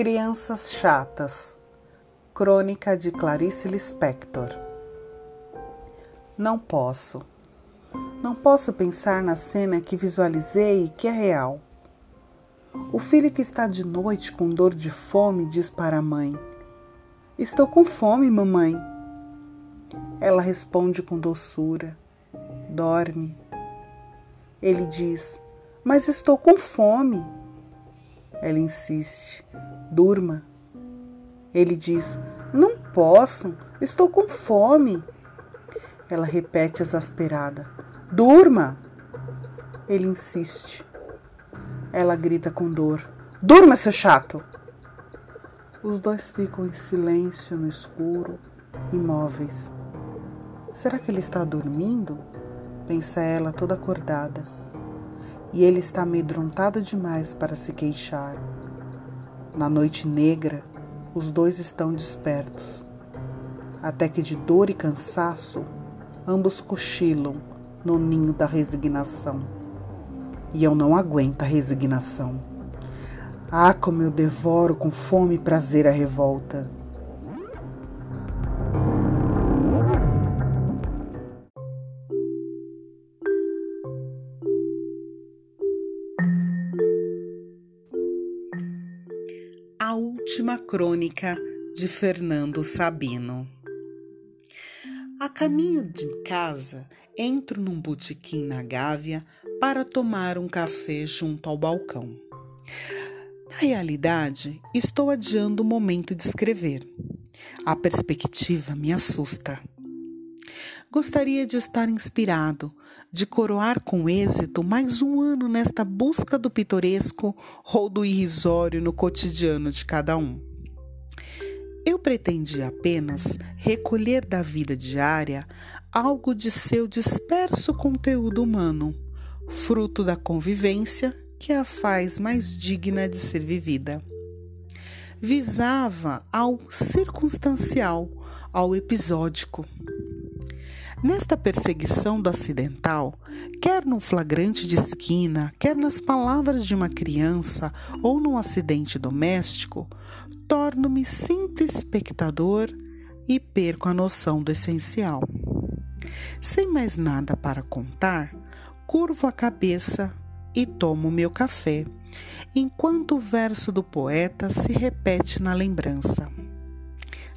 Crianças Chatas Crônica de Clarice Lispector Não posso. Não posso pensar na cena que visualizei e que é real. O filho que está de noite com dor de fome diz para a mãe: Estou com fome, mamãe. Ela responde com doçura: Dorme. Ele diz: Mas estou com fome. Ela insiste: Durma. Ele diz: Não posso, estou com fome. Ela repete exasperada: Durma. Ele insiste. Ela grita com dor: Durma, seu chato! Os dois ficam em silêncio no escuro, imóveis. Será que ele está dormindo? Pensa ela toda acordada e ele está amedrontado demais para se queixar. Na noite negra, os dois estão despertos, até que de dor e cansaço, ambos cochilam no ninho da resignação. E eu não aguento a resignação. Ah, como eu devoro com fome e prazer a revolta. Última crônica de Fernando Sabino. A caminho de casa, entro num botequim na Gávea para tomar um café junto ao balcão. Na realidade, estou adiando o momento de escrever. A perspectiva me assusta. Gostaria de estar inspirado, de coroar com êxito mais um ano nesta busca do pitoresco ou do irrisório no cotidiano de cada um. Eu pretendia apenas recolher da vida diária algo de seu disperso conteúdo humano, fruto da convivência que a faz mais digna de ser vivida. Visava ao circunstancial, ao episódico Nesta perseguição do acidental, quer num flagrante de esquina, quer nas palavras de uma criança ou num acidente doméstico, torno-me simples espectador e perco a noção do essencial. Sem mais nada para contar, curvo a cabeça e tomo meu café, enquanto o verso do poeta se repete na lembrança.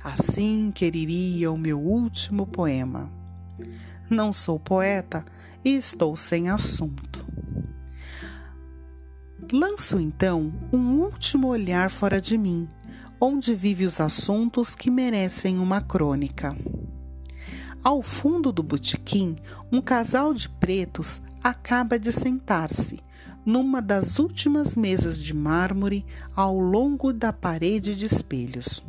Assim quereria o meu último poema não sou poeta e estou sem assunto. Lanço então um último olhar fora de mim, onde vive os assuntos que merecem uma crônica. Ao fundo do botequim, um casal de pretos acaba de sentar-se numa das últimas mesas de mármore ao longo da parede de espelhos.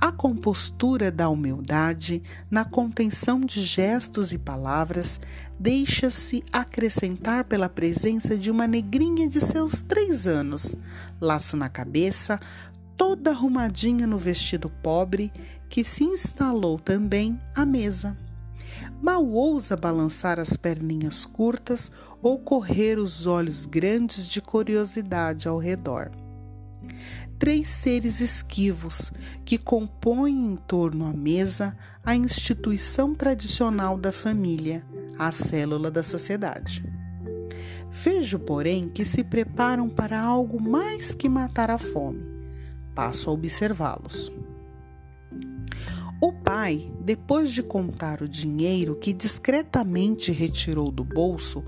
A compostura da humildade, na contenção de gestos e palavras, deixa-se acrescentar pela presença de uma negrinha de seus três anos, laço na cabeça, toda arrumadinha no vestido pobre, que se instalou também à mesa. Mal ousa balançar as perninhas curtas ou correr os olhos grandes de curiosidade ao redor três seres esquivos que compõem em torno à mesa a instituição tradicional da família, a célula da sociedade. Vejo, porém, que se preparam para algo mais que matar a fome. Passo a observá-los. O pai, depois de contar o dinheiro que discretamente retirou do bolso,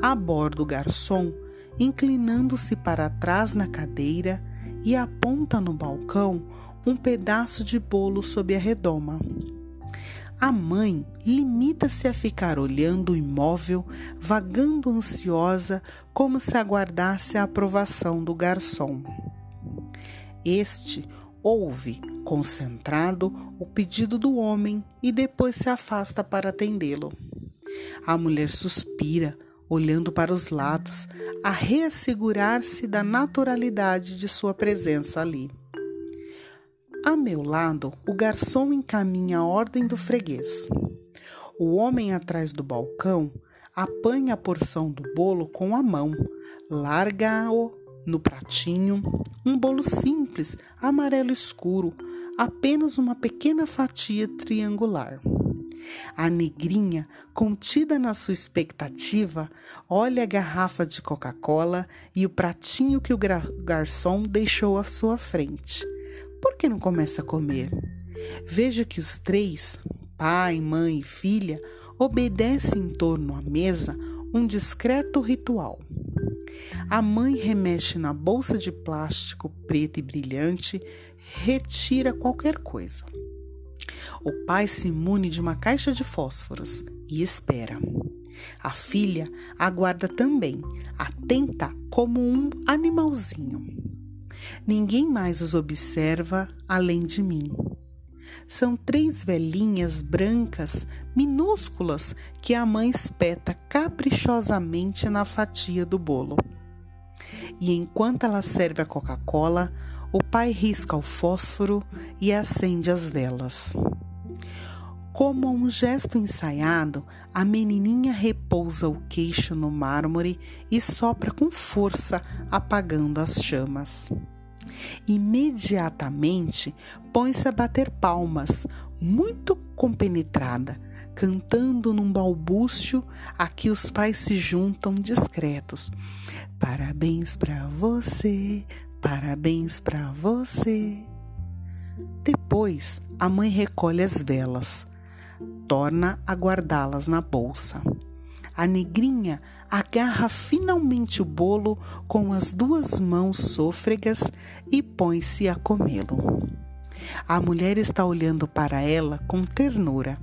aborda o garçom, inclinando-se para trás na cadeira e aponta no balcão um pedaço de bolo sob a redoma. A mãe limita-se a ficar olhando o imóvel, vagando ansiosa, como se aguardasse a aprovação do garçom. Este ouve, concentrado, o pedido do homem e depois se afasta para atendê-lo. A mulher suspira, olhando para os lados, a reassegurar-se da naturalidade de sua presença ali. A meu lado, o garçom encaminha a ordem do freguês. O homem atrás do balcão apanha a porção do bolo com a mão, larga-o No pratinho, um bolo simples, amarelo escuro, apenas uma pequena fatia triangular. A negrinha, contida na sua expectativa, olha a garrafa de Coca-Cola e o pratinho que o garçom deixou à sua frente. Por que não começa a comer? Veja que os três, pai, mãe e filha, obedecem em torno à mesa um discreto ritual. A mãe remexe na bolsa de plástico preta e brilhante, retira qualquer coisa. O pai se mune de uma caixa de fósforos e espera. A filha aguarda também, atenta como um animalzinho. Ninguém mais os observa além de mim. São três velhinhas brancas, minúsculas, que a mãe espeta caprichosamente na fatia do bolo. E enquanto ela serve a Coca-Cola, o pai risca o fósforo e acende as velas. Como um gesto ensaiado, a menininha repousa o queixo no mármore e sopra com força, apagando as chamas. Imediatamente põe-se a bater palmas, muito compenetrada, cantando num balbúcio a que os pais se juntam discretos. Parabéns para você, parabéns para você. Depois, a mãe recolhe as velas, torna a guardá-las na bolsa. A negrinha agarra finalmente o bolo com as duas mãos sôfregas e põe-se a comê-lo. A mulher está olhando para ela com ternura.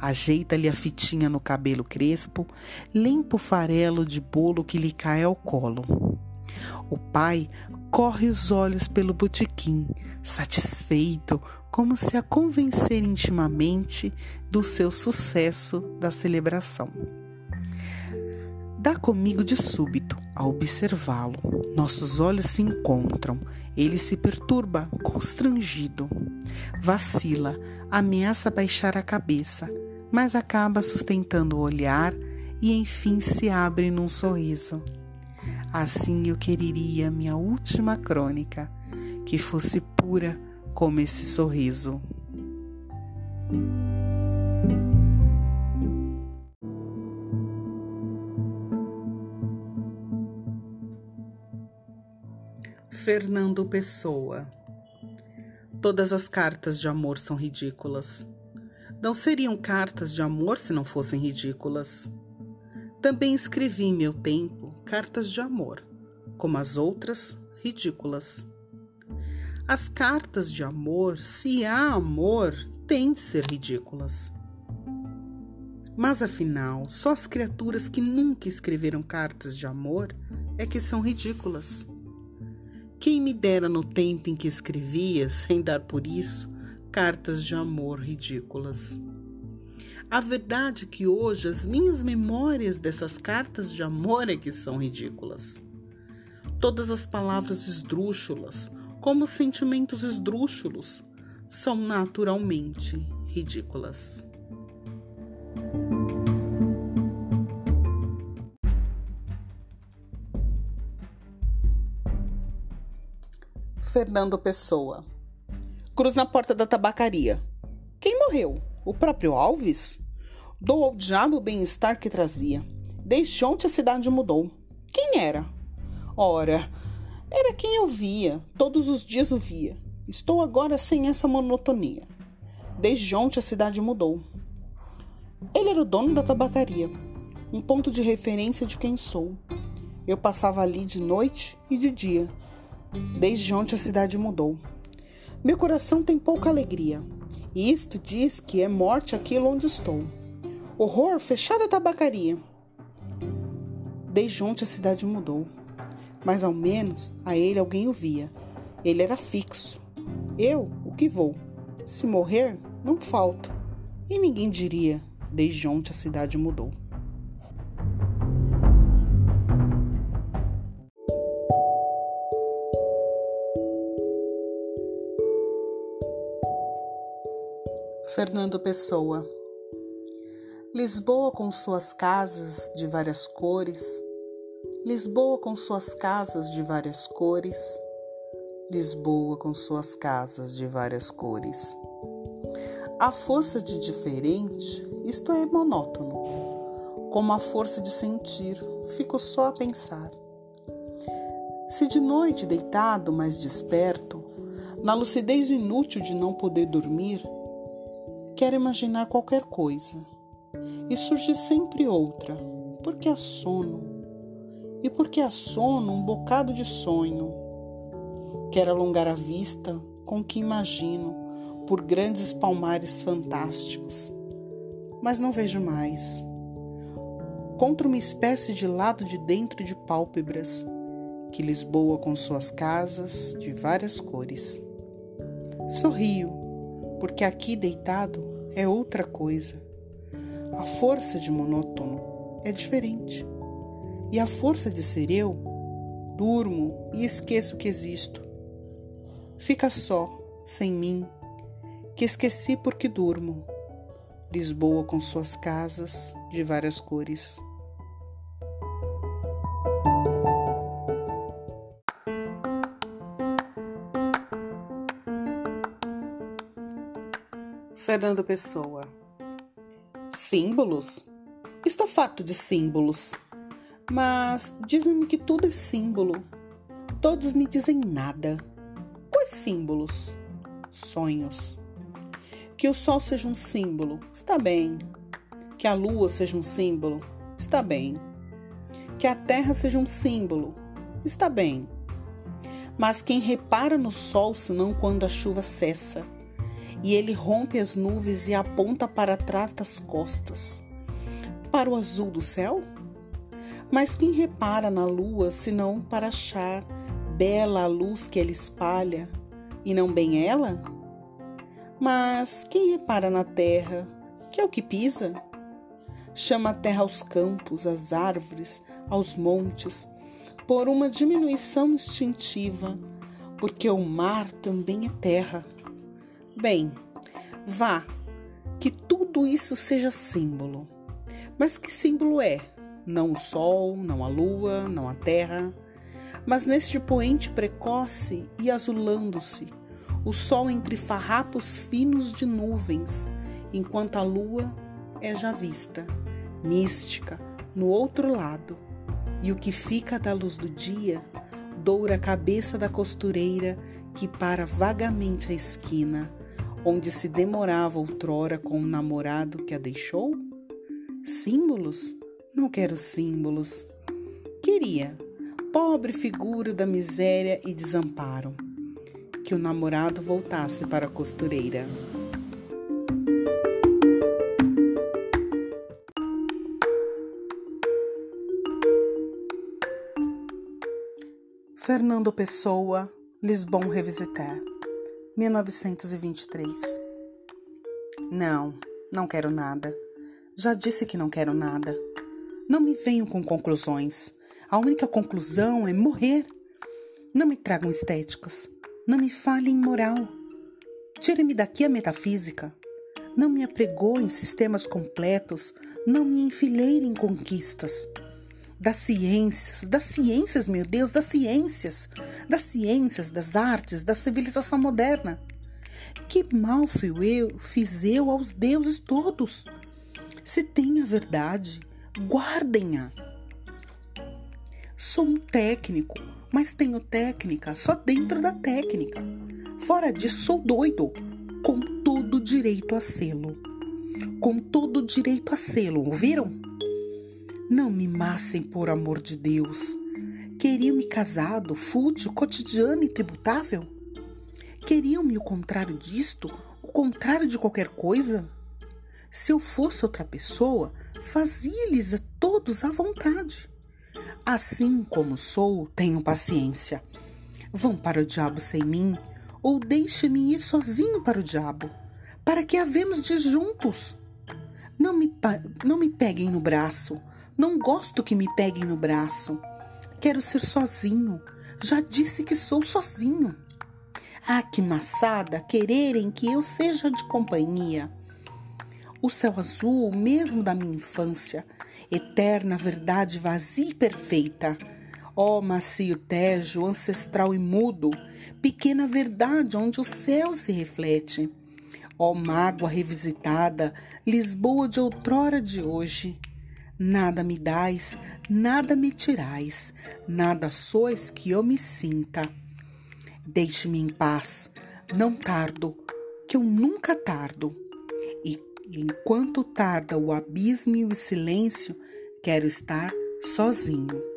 Ajeita-lhe a fitinha no cabelo crespo, limpa o farelo de bolo que lhe cai ao colo. O pai corre os olhos pelo botequim, satisfeito, como se a convencer intimamente do seu sucesso da celebração. Dá comigo de súbito a observá-lo. Nossos olhos se encontram. Ele se perturba, constrangido. Vacila, ameaça baixar a cabeça, mas acaba sustentando o olhar e enfim se abre num sorriso. Assim eu quereria minha última crônica, que fosse pura como esse sorriso. Fernando Pessoa. Todas as cartas de amor são ridículas. Não seriam cartas de amor se não fossem ridículas. Também escrevi meu tempo cartas de amor, como as outras, ridículas. As cartas de amor, se há amor, têm de ser ridículas. Mas afinal, só as criaturas que nunca escreveram cartas de amor é que são ridículas. Quem me dera no tempo em que escrevia, sem dar por isso, cartas de amor ridículas. A verdade é que hoje as minhas memórias dessas cartas de amor é que são ridículas. Todas as palavras esdrúxulas, como sentimentos esdrúxulos, são naturalmente ridículas. Fernando Pessoa. Cruz na porta da tabacaria. Quem morreu? O próprio Alves? Dou ao diabo o bem-estar que trazia. Desde ontem a cidade mudou. Quem era? Ora, era quem eu via, todos os dias o via. Estou agora sem essa monotonia. Desde ontem a cidade mudou. Ele era o dono da tabacaria, um ponto de referência de quem sou. Eu passava ali de noite e de dia, Desde ontem a cidade mudou. Meu coração tem pouca alegria, e isto diz que é morte aquilo onde estou. Horror, fechada a tabacaria. Desde ontem a cidade mudou, mas ao menos a ele alguém o via. Ele era fixo. Eu, o que vou? Se morrer, não falto. E ninguém diria: desde ontem a cidade mudou. Fernando Pessoa. Lisboa com suas casas de várias cores, Lisboa com suas casas de várias cores, Lisboa com suas casas de várias cores. A força de diferente, isto é monótono, como a força de sentir, fico só a pensar. Se de noite deitado, mais desperto, na lucidez inútil de não poder dormir, quero imaginar qualquer coisa e surge sempre outra, porque há sono, e porque há sono um bocado de sonho. Quero alongar a vista com o que imagino por grandes palmares fantásticos, mas não vejo mais. Contra uma espécie de lado de dentro de pálpebras que Lisboa com suas casas de várias cores. Sorrio, porque aqui deitado é outra coisa. A força de monótono é diferente. E a força de ser eu, durmo e esqueço que existo. Fica só, sem mim, que esqueci porque durmo. Lisboa com suas casas de várias cores. Fernando Pessoa. Símbolos? Estou farto de símbolos. Mas dizem-me que tudo é símbolo. Todos me dizem nada. Quais símbolos? Sonhos. Que o sol seja um símbolo, está bem. Que a lua seja um símbolo, está bem. Que a terra seja um símbolo, está bem. Mas quem repara no sol senão quando a chuva cessa? E ele rompe as nuvens e aponta para trás das costas. Para o azul do céu? Mas quem repara na lua senão para achar bela a luz que ela espalha e não bem ela? Mas quem repara na terra, que é o que pisa? Chama a terra aos campos, às árvores, aos montes, por uma diminuição instintiva, porque o mar também é terra. Bem, vá, que tudo isso seja símbolo. Mas que símbolo é? Não o sol, não a lua, não a terra, mas neste poente precoce e azulando-se, o sol entre farrapos finos de nuvens, enquanto a lua é já vista, mística, no outro lado, e o que fica da luz do dia doura a cabeça da costureira que para vagamente a esquina onde se demorava outrora com o namorado que a deixou? Símbolos? Não quero símbolos. Queria, pobre figura da miséria e desamparo, que o namorado voltasse para a costureira. Fernando Pessoa, Lisbon Revisitar 1923. Não, não quero nada. Já disse que não quero nada. Não me venham com conclusões. A única conclusão é morrer. Não me tragam estéticas. Não me falem moral. Tire-me daqui a metafísica. Não me apregou em sistemas completos. Não me enfileire em conquistas das ciências, das ciências, meu Deus, das ciências, das ciências, das artes, da civilização moderna. Que mal eu, fiz eu aos deuses todos? Se tem a verdade, guardem-a. Sou um técnico, mas tenho técnica só dentro da técnica. Fora disso, sou doido, com todo direito a selo. Com todo direito a selo, ouviram? Não me massem por amor de Deus. Queriam-me casado, fútil, cotidiano e tributável? Queriam-me o contrário disto, o contrário de qualquer coisa? Se eu fosse outra pessoa, fazia-lhes a todos à vontade. Assim como sou, tenham paciência. Vão para o diabo sem mim, ou deixe-me ir sozinho para o diabo, para que havemos de juntos. Não me, não me peguem no braço, não gosto que me peguem no braço. Quero ser sozinho. Já disse que sou sozinho. Ah, que maçada quererem que eu seja de companhia. o céu azul, mesmo da minha infância, eterna verdade vazia e perfeita. Ó oh, macio Tejo, ancestral e mudo, pequena verdade onde o céu se reflete. Ó oh, mágoa revisitada, Lisboa de outrora de hoje. Nada me dais, nada me tirais, nada sois que eu me sinta. Deixe-me em paz, não tardo, que eu nunca tardo. E enquanto tarda o abismo e o silêncio, quero estar sozinho.